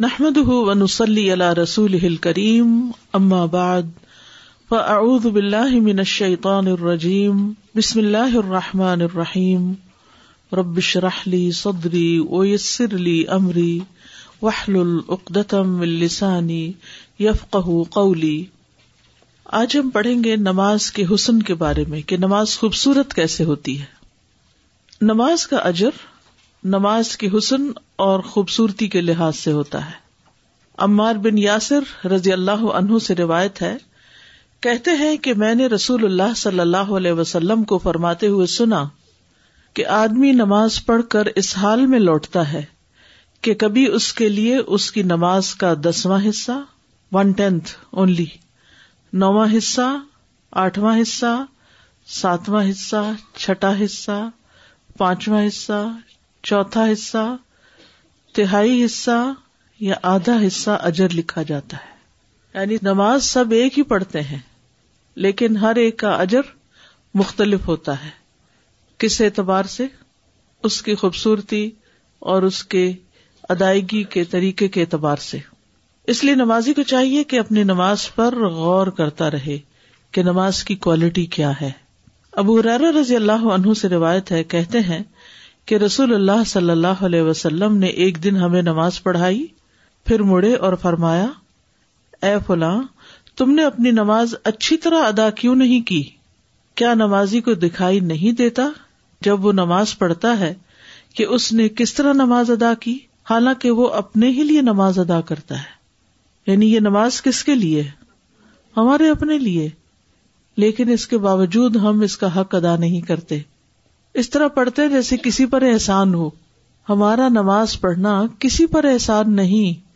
نحمد ونسلی علی رسول کریم اما بعد فاعوذ باللہ من الشیطان الرجیم بسم اللہ الرحمٰن الرحیم ربش رحلی صدری ویسر لی امری وحل العقدم السانی یفق قولی آج ہم پڑھیں گے نماز کے حسن کے بارے میں، کہ نماز خوبصورت کیسے ہوتی ہے۔ نماز کا اجر نماز کی حسن اور خوبصورتی کے لحاظ سے ہوتا ہے۔ عمار بن یاسر رضی اللہ عنہ سے روایت ہے، کہتے ہیں کہ میں نے رسول اللہ صلی اللہ علیہ وسلم کو فرماتے ہوئے سنا کہ آدمی نماز پڑھ کر اس حال میں لوٹتا ہے کہ کبھی اس کے لیے اس کی نماز کا دسواں حصہ، ون ٹینتھ اونلی نواں حصہ، آٹھواں حصہ، ساتواں حصہ، چھٹا حصہ، پانچواں حصہ چوتھا حصہ، تہائی حصہ یا آدھا حصہ اجر لکھا جاتا ہے۔ یعنی نماز سب ایک ہی پڑھتے ہیں، لیکن ہر ایک کا اجر مختلف ہوتا ہے۔ کس اعتبار سے؟ اس کی خوبصورتی اور اس کے ادائیگی کے طریقے کے اعتبار سے۔ اس لیے نمازی کو چاہیے کہ اپنی نماز پر غور کرتا رہے کہ نماز کی کوالٹی کیا ہے۔ ابو رضی اللہ عنہ سے روایت ہے، کہتے ہیں کہ رسول اللہ صلی اللہ علیہ وسلم نے ایک دن ہمیں نماز پڑھائی، پھر مڑے اور فرمایا، اے فلاں، تم نے اپنی نماز اچھی طرح ادا کیوں نہیں کی؟ کیا نمازی کو دکھائی نہیں دیتا جب وہ نماز پڑھتا ہے کہ اس نے کس طرح نماز ادا کی؟ حالانکہ وہ اپنے ہی لیے نماز ادا کرتا ہے۔ یعنی یہ نماز کس کے لیے؟ ہمارے اپنے لیے۔ لیکن اس کے باوجود ہم اس کا حق ادا نہیں کرتے۔ اس طرح پڑھتے جیسے کسی پر احسان ہو۔ ہمارا نماز پڑھنا کسی پر احسان نہیں۔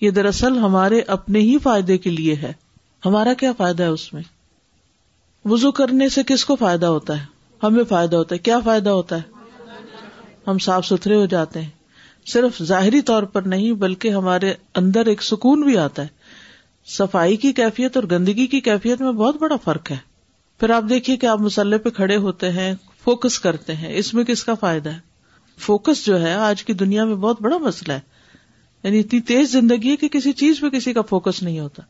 یہ دراصل ہمارے اپنے ہی فائدے کے لیے ہے۔ ہمارا کیا فائدہ ہے اس میں؟ وزو کرنے سے کس کو فائدہ ہوتا ہے؟ ہمیں فائدہ ہوتا ہے۔ کیا فائدہ ہوتا ہے؟ ہم صاف ستھرے ہو جاتے ہیں۔ صرف ظاہری طور پر نہیں، بلکہ ہمارے اندر ایک سکون بھی آتا ہے۔ صفائی کی کیفیت اور گندگی کی کیفیت میں بہت بڑا فرق ہے۔ پھر آپ دیکھیے کہ آپ مسلح پہ کھڑے ہوتے ہیں فوکس کرتے ہیں۔ اس میں کس کا فائدہ ہے؟ فوکس جو ہے، آج کی دنیا میں بہت بڑا مسئلہ ہے۔ یعنی اتنی تیز زندگی ہے کہ کسی چیز پہ کسی کا فوکس نہیں ہوتا۔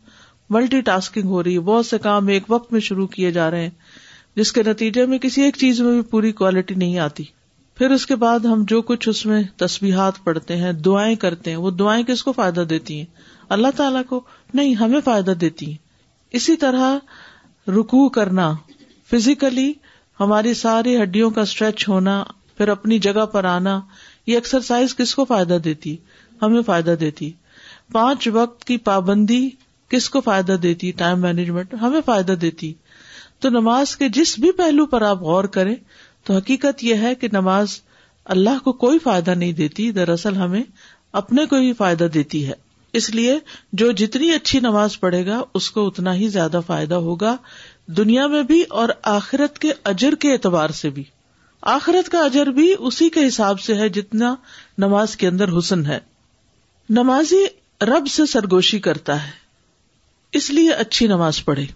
ملٹی ٹاسکنگ ہو رہی ہے بہت سے کام ایک وقت میں شروع کیے جا رہے ہیں، جس کے نتیجے میں کسی ایک چیز میں بھی پوری کوالٹی نہیں آتی۔ پھر اس کے بعد ہم جو کچھ اس میں تصویرات پڑھتے ہیں، دعائیں کرتے ہیں، وہ دعائیں کس کو فائدہ دیتی ہیں؟ اللہ تعالیٰ کو نہیں، ہمیں فائدہ دیتی ہیں۔ اسی طرح رکو کرنا فزیکلی ہماری ساری ہڈیوں کا اسٹریچ ہونا، پھر اپنی جگہ پر آنا، یہ ایکسرسائز کس کو فائدہ دیتی؟ ہمیں فائدہ دیتی۔ پانچ وقت کی پابندی کس کو فائدہ دیتی؟ ٹائم مینجمنٹ ہمیں فائدہ دیتی۔ تو نماز کے جس بھی پہلو پر آپ غور کریں، تو حقیقت یہ ہے کہ نماز اللہ کو کوئی فائدہ نہیں دیتی، دراصل ہمیں اپنے کو ہی فائدہ دیتی ہے۔ اس لیے جو جتنی اچھی نماز پڑھے گا، اس کو اتنا ہی زیادہ فائدہ ہوگا۔ دنیا میں بھی اور آخرت کے اجر کے اعتبار سے بھی۔ آخرت کا اجر بھی اسی کے حساب سے ہے جتنا نماز کے اندر حسن ہے۔ نمازی رب سے سرگوشی کرتا ہے۔ اس لیے اچھی نماز پڑھے۔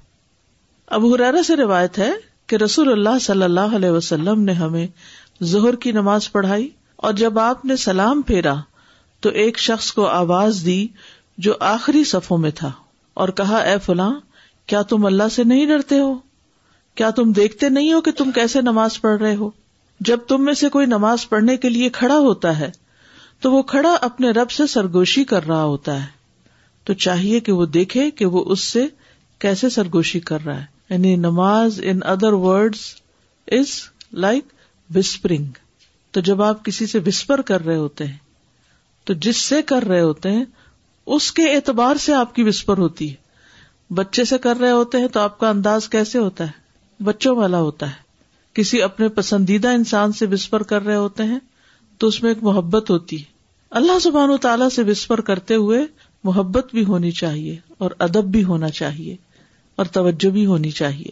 اب حرارا سے روایت ہے کہ رسول اللہ صلی اللہ علیہ وسلم نے ہمیں ظہر کی نماز پڑھائی اور جب آپ نے سلام پھیرا تو ایک شخص کو آواز دی جو آخری صفوں میں تھا اور کہا، اے فلاں کیا تم اللہ سے نہیں ڈرتے ہو؟ کیا تم دیکھتے نہیں ہو کہ تم کیسے نماز پڑھ رہے ہو؟ جب تم میں سے کوئی نماز پڑھنے کے لیے کھڑا ہوتا ہے، تو وہ کھڑا اپنے رب سے سرگوشی کر رہا ہوتا ہے۔ تو چاہیے کہ وہ دیکھے کہ وہ اس سے کیسے سرگوشی کر رہا ہے۔ یعنی نماز in other word is like whispering تو جب آپ کسی سے وسپر کر رہے ہوتے ہیں، تو جس سے کر رہے ہوتے ہیں، اس کے اعتبار سے آپ کی وسپر ہوتی ہے۔ بچے سے کر رہے ہوتے ہیں تو آپ کا انداز کیسے ہوتا ہے؟ بچوں والا ہوتا ہے۔ کسی اپنے پسندیدہ انسان سے وسپر کر رہے ہوتے ہیں تو اس میں ایک محبت ہوتی ہے۔ اللہ سبحان و تعالیٰ سے وسپر کرتے ہوئے محبت بھی ہونی چاہیے اور ادب بھی ہونا چاہیے اور توجہ بھی ہونی چاہیے۔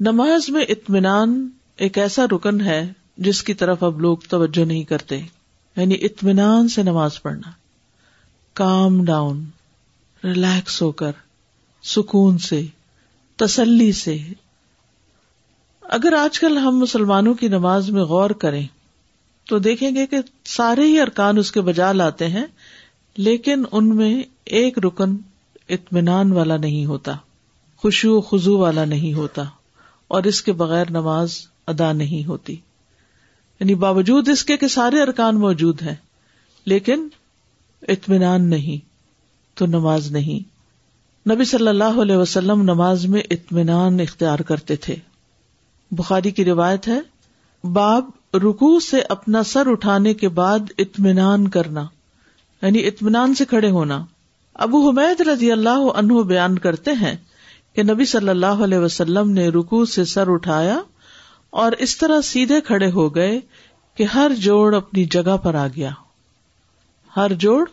نماز میں اطمینان ایک ایسا رکن ہے جس کی طرف اب لوگ توجہ نہیں کرتے۔ یعنی اطمینان سے نماز پڑھنا۔ کام ڈاؤن، ریلیکس ہو کر۔ سکون سے، تسلی سے۔ اگر آج کل ہم مسلمانوں کی نماز میں غور کریں، تو دیکھیں گے کہ سارے ہی ارکان اس کے بجا لاتے ہیں، لیکن ان میں ایک رکن اطمینان والا نہیں ہوتا خوشو خزو والا نہیں ہوتا، اور اس کے بغیر نماز ادا نہیں ہوتی۔ یعنی باوجود اس کے کہ سارے ارکان موجود ہیں، لیکن اطمینان نہیں، تو نماز نہیں۔ نبی صلی اللہ علیہ وسلم نماز میں اطمینان اختیار کرتے تھے۔ بخاری کی روایت ہے، باب رکو سے اپنا سر اٹھانے کے بعد اطمینان کرنا یعنی اطمینان سے کھڑے ہونا۔ ابو حمید رضی اللہ عنہ بیان کرتے ہیں کہ نبی صلی اللہ علیہ وسلم نے رکو سے سر اٹھایا اور اس طرح سیدھے کھڑے ہو گئے کہ ہر جوڑ اپنی جگہ پر آ گیا۔ ہر جوڑ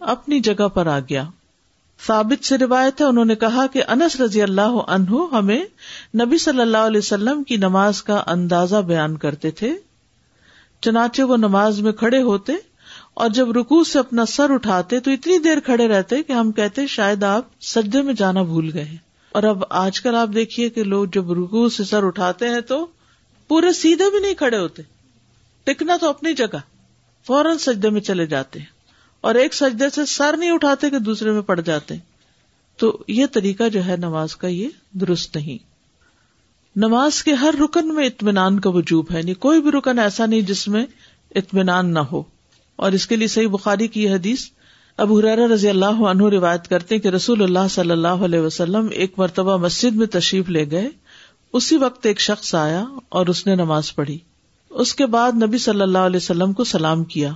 اپنی جگہ پر آ گیا۔ ثابت سے روایت ہے، انہوں نے کہا کہ انس رضی اللہ عنہ ہمیں نبی صلی اللہ علیہ وسلم کی نماز کا اندازہ بیان کرتے تھے۔ چنانچہ وہ نماز میں کھڑے ہوتے اور جب رکو سے اپنا سر اٹھاتے تو اتنی دیر کھڑے رہتے کہ ہم کہتے شاید آپ سجدے میں جانا بھول گئے اور اب آج کل آپ دیکھیے کہ لوگ جب رکو سے سر اٹھاتے ہیں تو پورے سیدھے بھی نہیں کھڑے ہوتے۔ ٹکنا تو اپنی جگہ، فوراً سجدے میں چلے جاتے ہیں۔ اور ایک سجدے سے سر نہیں اٹھاتے کہ دوسرے میں پڑ جاتے۔ تو یہ طریقہ جو ہے نماز کا یہ درست نہیں۔ نماز کے ہر رکن میں اطمینان کا وجوب ہے۔ یعنی کوئی بھی رکن ایسا نہیں جس میں اطمینان نہ ہو۔ اور اس کے لیے صحیح بخاری کی حدیث اب حرار رضی اللہ عنہ روایت کرتے کہ رسول اللہ صلی اللہ علیہ وسلم ایک مرتبہ مسجد میں تشریف لے گئے۔ اسی وقت ایک شخص آیا اور اس نے نماز پڑھی۔ اس کے بعد نبی صلی اللہ علیہ وسلم کو سلام کیا۔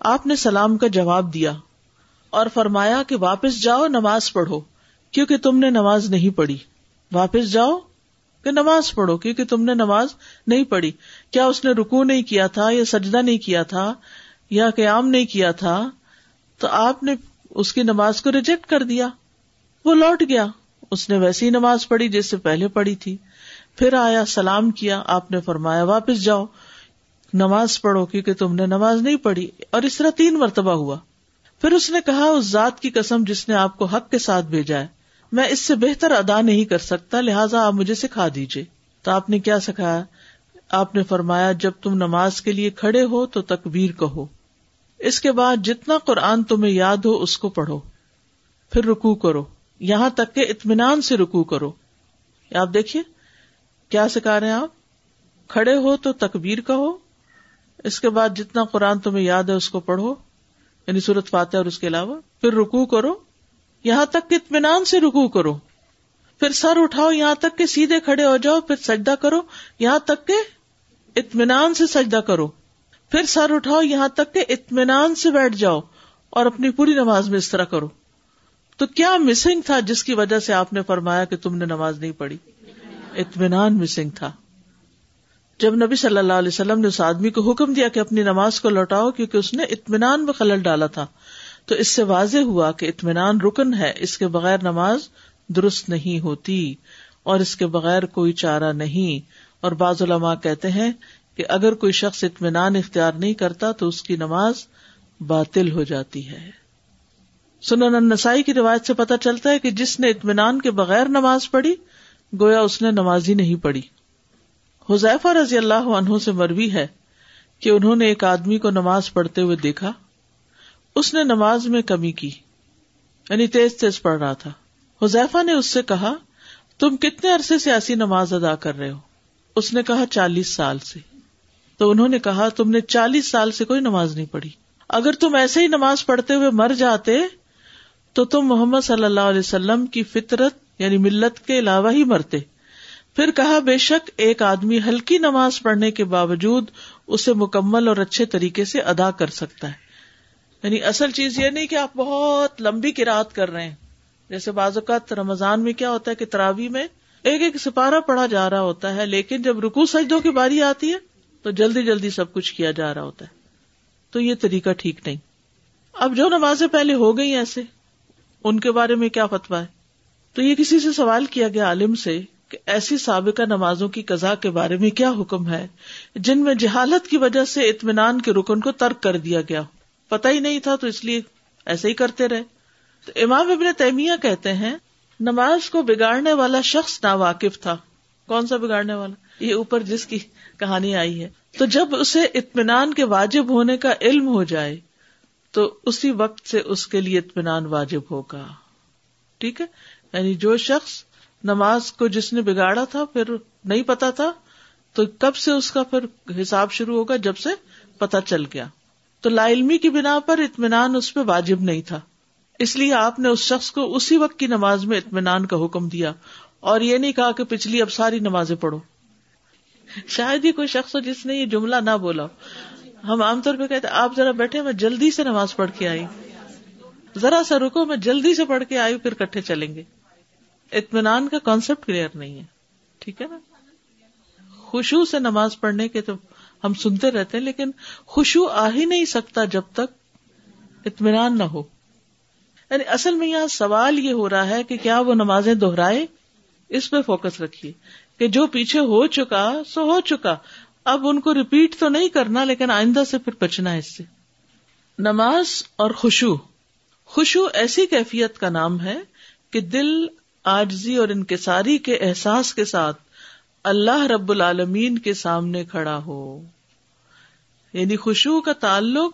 آپ نے سلام کا جواب دیا اور فرمایا کہ واپس جاؤ نماز پڑھو، کیونکہ تم نے نماز نہیں پڑھی۔ واپس جاؤ کہ نماز پڑھو، کیونکہ تم نے نماز نہیں پڑھی۔ کیا اس نے رکو نہیں کیا تھا یا سجدہ نہیں کیا تھا یا قیام نہیں کیا تھا؟ تو آپ نے اس کی نماز کو ریجیکٹ کر دیا۔ وہ لوٹ گیا۔ اس نے ویسی نماز پڑھی جس سے پہلے پڑھی تھی۔ پھر آیا، سلام کیا، آپ نے فرمایا، واپس جاؤ۔ نماز پڑھو کیونکہ تم نے نماز نہیں پڑھی۔ اور اس طرح تین مرتبہ ہوا۔ پھر اس نے کہا، اس ذات کی قسم جس نے آپ کو حق کے ساتھ بھیجا ہے، میں اس سے بہتر ادا نہیں کر سکتا، لہٰذا آپ مجھے سکھا دیجیے تو آپ نے کیا سکھایا؟ آپ نے فرمایا، جب تم نماز کے لیے کھڑے ہو تو تکبیر کہو۔ اس کے بعد جتنا قرآن تمہیں یاد ہو، اس کو پڑھو۔ پھر رکو کرو۔ یہاں تک کہ اطمینان سے رکو کرو۔ آپ دیکھیے، کیا سکھا رہے ہیں آپ؟ کھڑے ہو تو تکبیر کہو۔ اس کے بعد جتنا قرآن تمہیں یاد ہے اس کو پڑھو یعنی صورت فاتح اور اس کے علاوہ، پھر رکو کرو، یہاں تک کہ اطمینان سے رکو کرو، پھر سر اٹھاؤ، یہاں تک کہ سیدھے کھڑے ہو جاؤ، پھر سجدہ کرو، یہاں تک کہ اطمینان سے سجدہ کرو، پھر سر اٹھاؤ، یہاں تک کہ اطمینان سے بیٹھ جاؤ اور اپنی پوری نماز میں اس طرح کرو۔ تو کیا مسنگ تھا جس کی وجہ سے آپ نے فرمایا کہ تم نے نماز نہیں پڑھی؟ اطمینان مسنگ تھا۔ جب نبی صلی اللہ علیہ وسلم نے اس آدمی کو حکم دیا کہ اپنی نماز کو لوٹاؤ کیونکہ اس نے اطمینان میں خلل ڈالا تھا، تو اس سے واضح ہوا کہ اطمینان رکن ہے، اس کے بغیر نماز درست نہیں ہوتی اور اس کے بغیر کوئی چارہ نہیں۔ اور بعض علماء کہتے ہیں کہ اگر کوئی شخص اطمینان اختیار نہیں کرتا تو اس کی نماز باطل ہو جاتی ہے۔ سنن نسائی کی روایت سے پتہ چلتا ہے کہ جس نے اطمینان کے بغیر نماز پڑھی، گویا اس نے نماز ہی نہیں پڑھی۔ حذیفہ رضی اللہ عنہ سے مروی ہے کہ انہوں نے ایک آدمی کو نماز پڑھتے ہوئے دیکھا۔ اس نے نماز میں کمی کی یعنی تیز تیز پڑھ رہا تھا۔ حذیفہ نے اس سے کہا، تم کتنے عرصے سے ایسی نماز ادا کر رہے ہو؟ اس نے کہا، چالیس سال سے۔ تو انہوں نے کہا، تم نے چالیس سال سے کوئی نماز نہیں پڑھی۔ اگر تم ایسے ہی نماز پڑھتے ہوئے مر جاتے، تو تم محمد صلی اللہ علیہ وسلم کی فطرت یعنی ملت کے علاوہ ہی مرتے۔ پھر کہا، بے شک ایک آدمی ہلکی نماز پڑھنے کے باوجود اسے مکمل اور اچھے طریقے سے ادا کر سکتا ہے۔ یعنی اصل چیز یہ نہیں کہ آپ بہت لمبی کراط کر رہے ہیں۔ جیسے بعض اوقات رمضان میں کیا ہوتا ہے کہ تراوی میں ایک ایک سپارہ پڑھا جا رہا ہوتا ہے، لیکن جب رکو سجدوں کی باری آتی ہے تو جلدی جلدی سب کچھ کیا جا رہا ہوتا ہے۔ تو یہ طریقہ ٹھیک نہیں۔ اب جو نمازیں پہلے ہو گئی ایسے، ان کے بارے میں کیا فتوا ہے؟ تو یہ کسی سے سوال کیا گیا عالم سے کہ ایسی سابقہ نمازوں کی قزا کے بارے میں کیا حکم ہے جن میں جہالت کی وجہ سے اطمینان کے رکن کو ترک کر دیا گیا پتا ہی نہیں تھا تو اس لیے ایسے ہی کرتے رہے۔ تو امام ابن تیمیہ کہتے ہیں، نماز کو بگاڑنے والا شخص نا واقف تھا۔ کون سا بگاڑنے والا؟ یہ اوپر جس کی کہانی آئی ہے۔ تو جب اسے اطمینان کے واجب ہونے کا علم ہو جائے، تو اسی وقت سے اس کے لیے اطمینان واجب ہوگا۔ ٹھیک ہے؟ یعنی جو شخص نماز کو جس نے بگاڑا تھا پھر نہیں پتا تھا، تو کب سے اس کا پھر حساب شروع ہوگا جب سے پتا چل گیا؟ تو لا علمی کی بنا پر اطمینان اس پہ واجب نہیں تھا۔ اس لیے آپ نے اس شخص کو اسی وقت کی نماز میں اطمینان کا حکم دیا۔ اور یہ نہیں کہا کہ پچھلی اب ساری نمازیں پڑھو۔ شاید ہی کوئی شخص ہو جس نے یہ جملہ نہ بولا۔ ہم عام طور پہ کہتے آپ ذرا بیٹھے، میں جلدی سے نماز پڑھ کے آئی۔ ذرا سا رکو، میں جلدی سے پڑھ کے آئی، پھر کٹھے چلیں گے۔ اطمینان کا کانسیپٹ کلیئر نہیں ہے۔ ٹھیک ہے نا؟ خوشبو سے نماز پڑھنے کے تو ہم سنتے رہتے ہیں، لیکن خوشبو آ ہی نہیں سکتا جب تک اطمینان نہ ہو۔ یعنی اصل میں یہاں سوال یہ ہو رہا ہے کہ کیا وہ نمازیں دہرائے؟ اس پہ فوکس رکھیے کہ جو پیچھے ہو چکا، سو ہو چکا۔ اب ان کو ریپیٹ تو نہیں کرنا، لیکن آئندہ سے پھر بچنا ہے اس سے۔ نماز اور خوشو خوشو ایسی کیفیت کا نام ہے کہ دل آجزی اور انکساری کے احساس کے ساتھ اللہ رب العالمین کے سامنے کھڑا ہو۔ یعنی خوشبو کا تعلق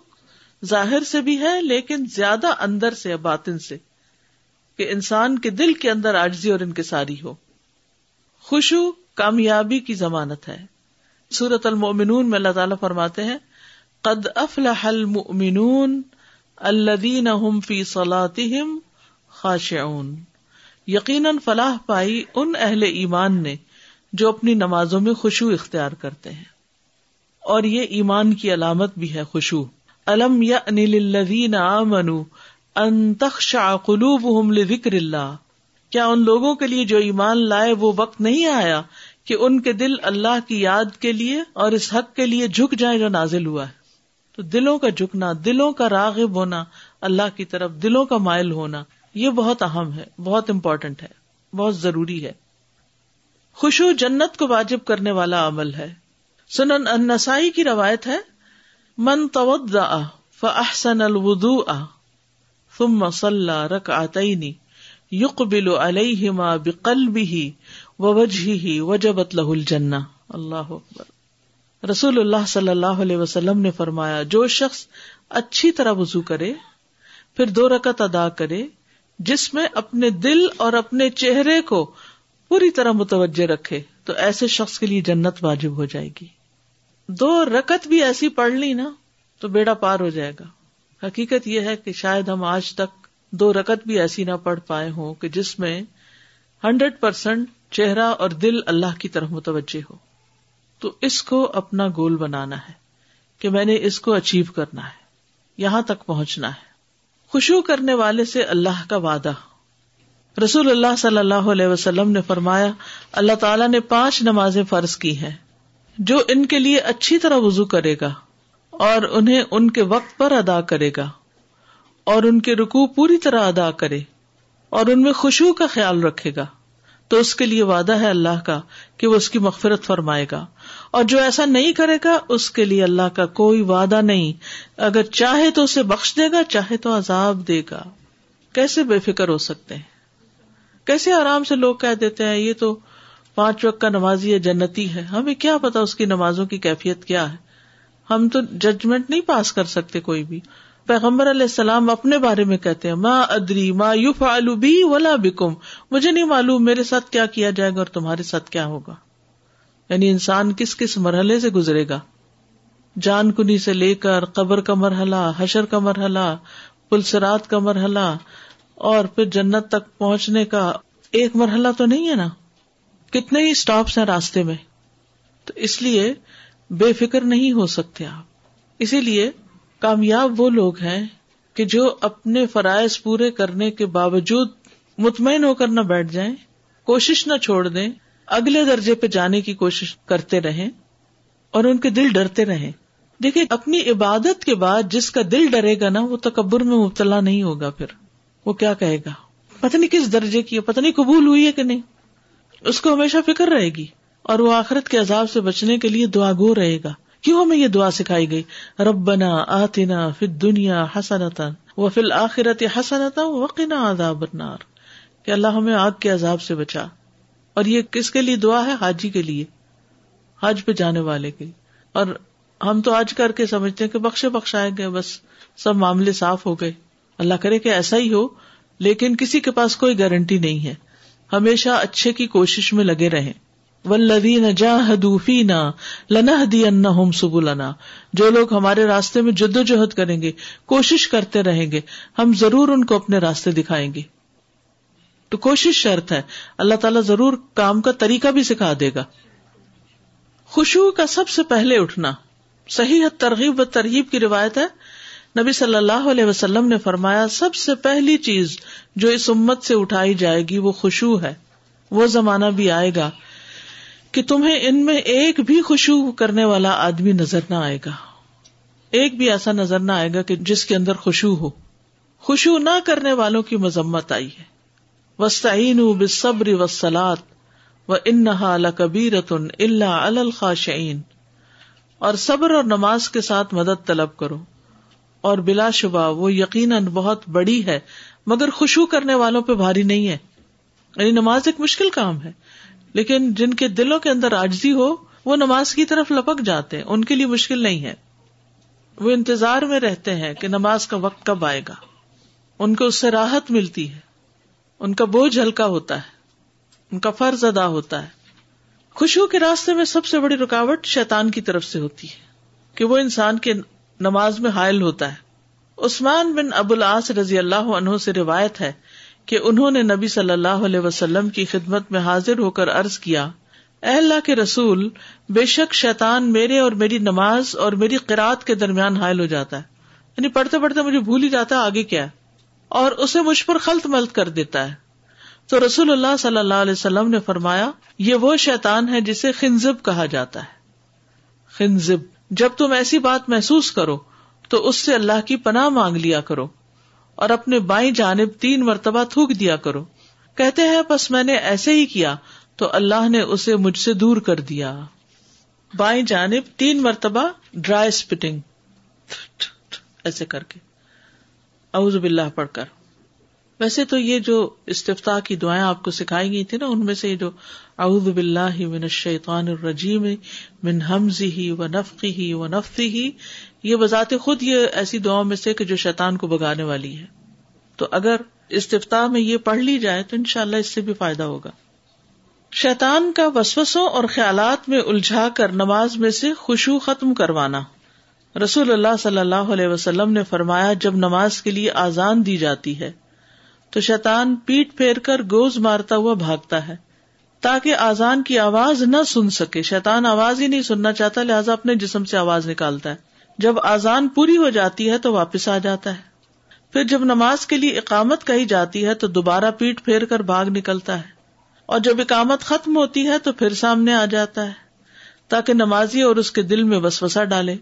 ظاہر سے بھی ہے لیکن زیادہ اندر سے باطن سے کہ انسان کے دل کے اندر آجزی اور انکساری ہو۔ خوشبو کامیابی کی ضمانت ہے۔ سورت المؤمنون میں اللہ تعالیٰ فرماتے ہیں، قد افلح المؤمنون الذین هم فی صلاتهم خاشعون۔ یقیناً فلاح پائی ان اہل ایمان نے جو اپنی نمازوں میں خوشبو اختیار کرتے ہیں۔ اور یہ ایمان کی علامت بھی ہے خوشبو الم یا انلین منو انتخشا قلوب اللہ۔ کیا ان لوگوں کے لیے جو ایمان لائے وہ وقت نہیں آیا کہ ان کے دل اللہ کی یاد کے لیے اور اس حق کے لیے جھک جائے جو نازل ہوا ہے؟ تو دلوں کا جھکنا، دلوں کا راغب ہونا، اللہ کی طرف دلوں کا مائل ہونا۔ یہ بہت اہم ہے، بہت امپورٹنٹ ہے، بہت ضروری ہے۔ خوشو جنت کو واجب کرنے والا عمل ہے۔ سنن انسائی کی روایت ہے، من فاحسن الودوء ثم صلى ركعتين يقبل عليهما بقلبه ووجهه وجبت له الجنہ۔ اللہ اکبر۔ رسول اللہ صلی اللہ علیہ وسلم نے فرمایا، جو شخص اچھی طرح وضو کرے، پھر دو رکعت ادا کرے جس میں اپنے دل اور اپنے چہرے کو پوری طرح متوجہ رکھے، تو ایسے شخص کے لیے جنت واجب ہو جائے گی۔ دو رکت بھی ایسی پڑھ لی نا، تو بیڑا پار ہو جائے گا۔ حقیقت یہ ہے کہ شاید ہم آج تک دو رکت بھی ایسی نہ پڑھ پائے ہوں کہ جس میں ہنڈریڈ پرسینٹ چہرہ اور دل اللہ کی طرف متوجہ ہو۔ تو اس کو اپنا گول بنانا ہے کہ میں نے اس کو اچیو کرنا ہے، یہاں تک پہنچنا ہے۔ خوشبو کرنے والے سے اللہ کا وعدہ۔ رسول اللہ صلی اللہ علیہ وسلم نے فرمایا، اللہ تعالیٰ نے پانچ نمازیں فرض کی ہیں، جو ان کے لیے اچھی طرح وضو کرے گا اور انہیں ان کے وقت پر ادا کرے گا، اور ان کے رکو پوری طرح ادا کرے اور ان میں خوشبو کا خیال رکھے گا۔ تو اس کے لیے وعدہ ہے اللہ کا کہ وہ اس کی مغفرت فرمائے گا۔ اور جو ایسا نہیں کرے گا، اس کے لیے اللہ کا کوئی وعدہ نہیں۔ اگر چاہے تو اسے بخش دے گا، چاہے تو عذاب دے گا۔ کیسے بے فکر ہو سکتے ہیں؟ کیسے آرام سے لوگ کہہ دیتے ہیں، یہ تو پانچ وقت کا نمازی ہے جنتی ہے۔ ہمیں کیا پتا اس کی نمازوں کی کیفیت کیا ہے؟ ہم تو ججمنٹ نہیں پاس کر سکتے کوئی بھی۔ پیغمبر علیہ السلام اپنے بارے میں کہتے ہیں ماں ادری ماں یو فالو بھی ولا بکم مجھے نہیں معلوم میرے ساتھ کیا کیا جائے گا اور تمہارے ساتھ کیا ہوگا۔ یعنی انسان کس کس مرحلے سے گزرے گا؟ جان کنی سے لے کر، قبر کا مرحلہ، حشر کا مرحلہ، پلسرات کا مرحلہ، اور پھر جنت تک پہنچنے کا ایک مرحلہ تو نہیں ہے نا؟ کتنے ہی اسٹاپس ہیں راستے میں۔ تو اس لیے بے فکر نہیں ہو سکتے آپ۔ اسی لیے کامیاب وہ لوگ ہیں کہ جو اپنے فرائض پورے کرنے کے باوجود مطمئن ہو کر نہ بیٹھ جائیں، کوشش نہ چھوڑ دیں اگلے درجے پہ جانے کی کوشش کرتے رہیں اور ان کے دل ڈرتے رہیں۔ دیکھیں، اپنی عبادت کے بعد جس کا دل ڈرے گا نا، وہ تکبر میں مبتلا نہیں ہوگا پھر۔ وہ کیا کہے گا؟ پتہ نہیں کس درجے کی پتہ نہیں قبول ہوئی ہے کہ نہیں۔ اس کو ہمیشہ فکر رہے گی اور وہ آخرت کے عذاب سے بچنے کے لیے دعا گو رہے گا۔ کیوں ہمیں یہ دعا سکھائی گئی؟ ربنا آتنا فی دنیا حسنتا و فل آخرت حسنتا وقنا عذاب النار۔ کہ اللہ ہمیں آگ کے عذاب سے بچا۔ اور یہ کس کے لیے دعا ہے؟ حاجی کے لیے حج پہ جانے والے کے اور ہم تو آج کر کے سمجھتے ہیں کہ بخشے بخشائے گئے بس سب معاملے صاف ہو گئے۔ اللہ کرے کہ ایسا ہی ہو، لیکن کسی کے پاس کوئی گارنٹی نہیں ہے۔ ہمیشہ اچھے کی کوشش میں لگے رہیں۔ ولدین جاہدوفینا لنا دی ان سب لنا جو لوگ ہمارے راستے میں جد و جہد کریں گے، کوشش کرتے رہیں گے، ہم ضرور ان کو اپنے راستے دکھائیں گے۔ تو کوشش شرط ہے۔ اللہ تعالیٰ ضرور کام کا طریقہ بھی سکھا دے گا۔ خوشبو کا سب سے پہلے اٹھنا۔ صحیح ترغیب و ترغیب کی روایت ہے۔ نبی صلی اللہ علیہ وسلم نے فرمایا، سب سے پہلی چیز جو اس امت سے اٹھائی جائے گی وہ خوشبو ہے۔ وہ زمانہ بھی آئے گا کہ تمہیں ان میں ایک بھی خوشبو کرنے والا آدمی نظر نہ آئے گا۔ ایک بھی ایسا نظر نہ آئے گا کہ جس کے اندر خوشبو ہو۔ خوشبو نہ کرنے والوں کی مذمت آئی ہے۔ وسطین بصبر وسلات و انہا لکبیرت اللہ الخاشعین۔ اور صبر اور نماز کے ساتھ مدد طلب کرو۔ اور بلا شبہ، وہ یقیناً بہت بڑی ہے، مگر خوشبو کرنے والوں پہ بھاری نہیں ہے۔ یعنی نماز ایک مشکل کام ہے، لیکن جن کے دلوں کے اندر آجزی ہو، وہ نماز کی طرف لپک جاتے ہیں، ان کے لیے مشکل نہیں ہے۔ وہ انتظار میں رہتے ہیں کہ نماز کا وقت کب آئے گا۔ ان کو اس سے راحت ملتی ہے۔ ان کا بوجھ ہلکا ہوتا ہے، ان کا فرض ادا ہوتا ہے۔ خوشبو کے راستے میں سب سے بڑی رکاوٹ شیطان کی طرف سے ہوتی ہے کہ وہ انسان کے نماز میں حائل ہوتا ہے۔ عثمان بن ابو العاص رضی اللہ عنہ سے روایت ہے کہ انہوں نے نبی صلی اللہ علیہ وسلم کی خدمت میں حاضر ہو کر ارض کیا، اے اللہ کے رسول، بے شک شیطان میرے اور میری نماز اور میری قرآد کے درمیان حائل ہو جاتا ہے۔ یعنی پڑھتے پڑھتے مجھے بھول ہی جاتا ہے آگے کیا اور اسے مجھ پر خلط ملت کر دیتا ہے۔ تو رسول اللہ صلی اللہ علیہ وسلم نے فرمایا، یہ وہ شیطان ہے جسے خنزب کہا جاتا ہے۔ خنزب، جب تم ایسی بات محسوس کرو، تو اس سے اللہ کی پناہ مانگ لیا کرو اور اپنے بائیں جانب تین مرتبہ تھوک دیا کرو۔ کہتے ہیں بس میں نے ایسے ہی کیا، تو اللہ نے اسے مجھ سے دور کر دیا۔ بائیں جانب تین مرتبہ ڈرائی اسپٹنگ ایسے کر کے۔ اعوذ باللہ پڑھ کر۔ ویسے تو یہ جو استفتا کی دعائیں آپ کو سکھائی گئی تھی نا، ان میں سے جو اعوذ باللہ من الشیطان الرجیم، من حمزه و نفخه و نفثه یہ بذات خود یہ ایسی دعاؤں میں سے کہ جو شیطان کو بگانے والی ہے۔ تو اگر استفتا میں یہ پڑھ لی جائے تو انشاءاللہ اس سے بھی فائدہ ہوگا۔ شیطان کا وسوسوں اور خیالات میں الجھا کر نماز میں سے خوشبو ختم کروانا۔ رسول اللہ صلی اللہ علیہ وسلم نے فرمایا، جب نماز کے لیے آزان دی جاتی ہے، تو شیطان پیٹ پھیر کر گوز مارتا ہوا بھاگتا ہے، تاکہ آزان کی آواز نہ سن سکے۔ شیطان آواز ہی نہیں سننا چاہتا، لہٰذا اپنے جسم سے آواز نکالتا ہے۔ جب آزان پوری ہو جاتی ہے، تو واپس آ جاتا ہے۔ پھر جب نماز کے لیے اقامت کہی جاتی ہے، تو دوبارہ پیٹ پھیر کر بھاگ نکلتا ہے۔ اور جب اقامت ختم ہوتی ہے، تو پھر سامنے آ جاتا ہے، تاکہ نمازی اور اس کے دل میں وسوسہ ڈالے۔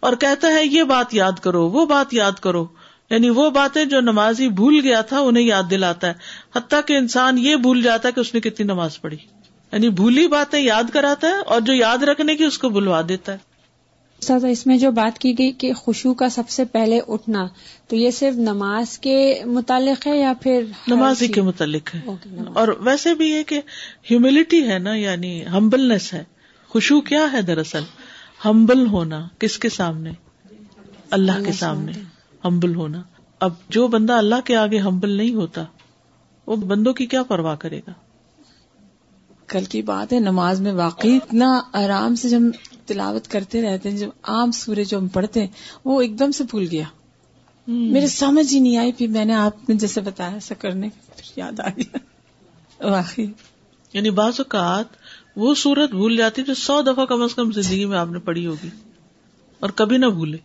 اور کہتا ہے یہ بات یاد کرو وہ بات یاد کرو۔ یعنی وہ باتیں جو نمازی بھول گیا تھا انہیں یاد دلاتا ہے۔ حتیٰ کہ انسان یہ بھول جاتا ہے کہ اس نے کتنی نماز پڑھی۔ یعنی بھولی باتیں یاد کراتا ہے اور جو یاد رکھنے کی اس کو بلوا دیتا ہے۔ اس میں جو بات کی گئی کہ خوشبو کا سب سے پہلے اٹھنا تو یہ صرف نماز کے متعلق ہے یا پھر نماز کے متعلق ہے۔ اور ویسے بھی یہ کہ ہیوملٹی ہے نا یعنی ہمبلنس ہے۔ خوشبو کیا ہے دراصل؟ ہمبل ہونا کس کے سامنے؟ اللہ کے سامنے ہمبل ہونا۔ اب جو بندہ اللہ کے آگے ہمبل نہیں ہوتا وہ بندوں کی کیا پرواہ کرے گا؟ کل کی بات ہے نماز میں واقعی اتنا آرام سے جب تلاوت کرتے رہتے ہیں جب عام سورج جو ہم پڑھتے ہیں وہ ایک دم سے بھول گیا۔ میرے سمجھ ہی نہیں آئی پھر میں نے آپ نے جیسے بتایا ایسا کرنے یاد آ گیا۔ واقعی۔ یعنی بعض اوقات وہ سورت بھول جاتی جو سو دفعہ کم از کم زندگی میں آپ نے پڑھی ہوگی اور کبھی نہ بھولے۔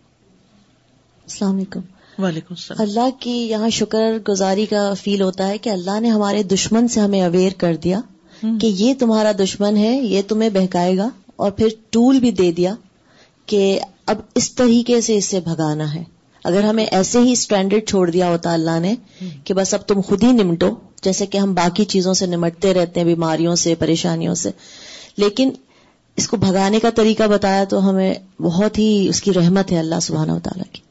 السلام علیکم۔ وعلیکم السلام۔ اللہ کی یہاں شکر گزاری کا فیل ہوتا ہے کہ اللہ نے ہمارے دشمن سے ہمیں اویئر کر دیا کہ یہ تمہارا دشمن ہے یہ تمہیں بہکائے گا اور پھر ٹول بھی دے دیا کہ اب اس طریقے سے اسے بھگانا ہے۔ اگر ہمیں ایسے ہی اسٹینڈرڈ چھوڑ دیا ہوتا اللہ نے کہ بس اب تم خود ہی نمٹو جیسے کہ ہم باقی چیزوں سے نمٹتے رہتے ہیں بیماریوں سے پریشانیوں سے لیکن اس کو بھگانے کا طریقہ بتایا تو ہمیں بہت ہی اس کی رحمت ہے اللہ سبحانہ و تعالیٰ کی۔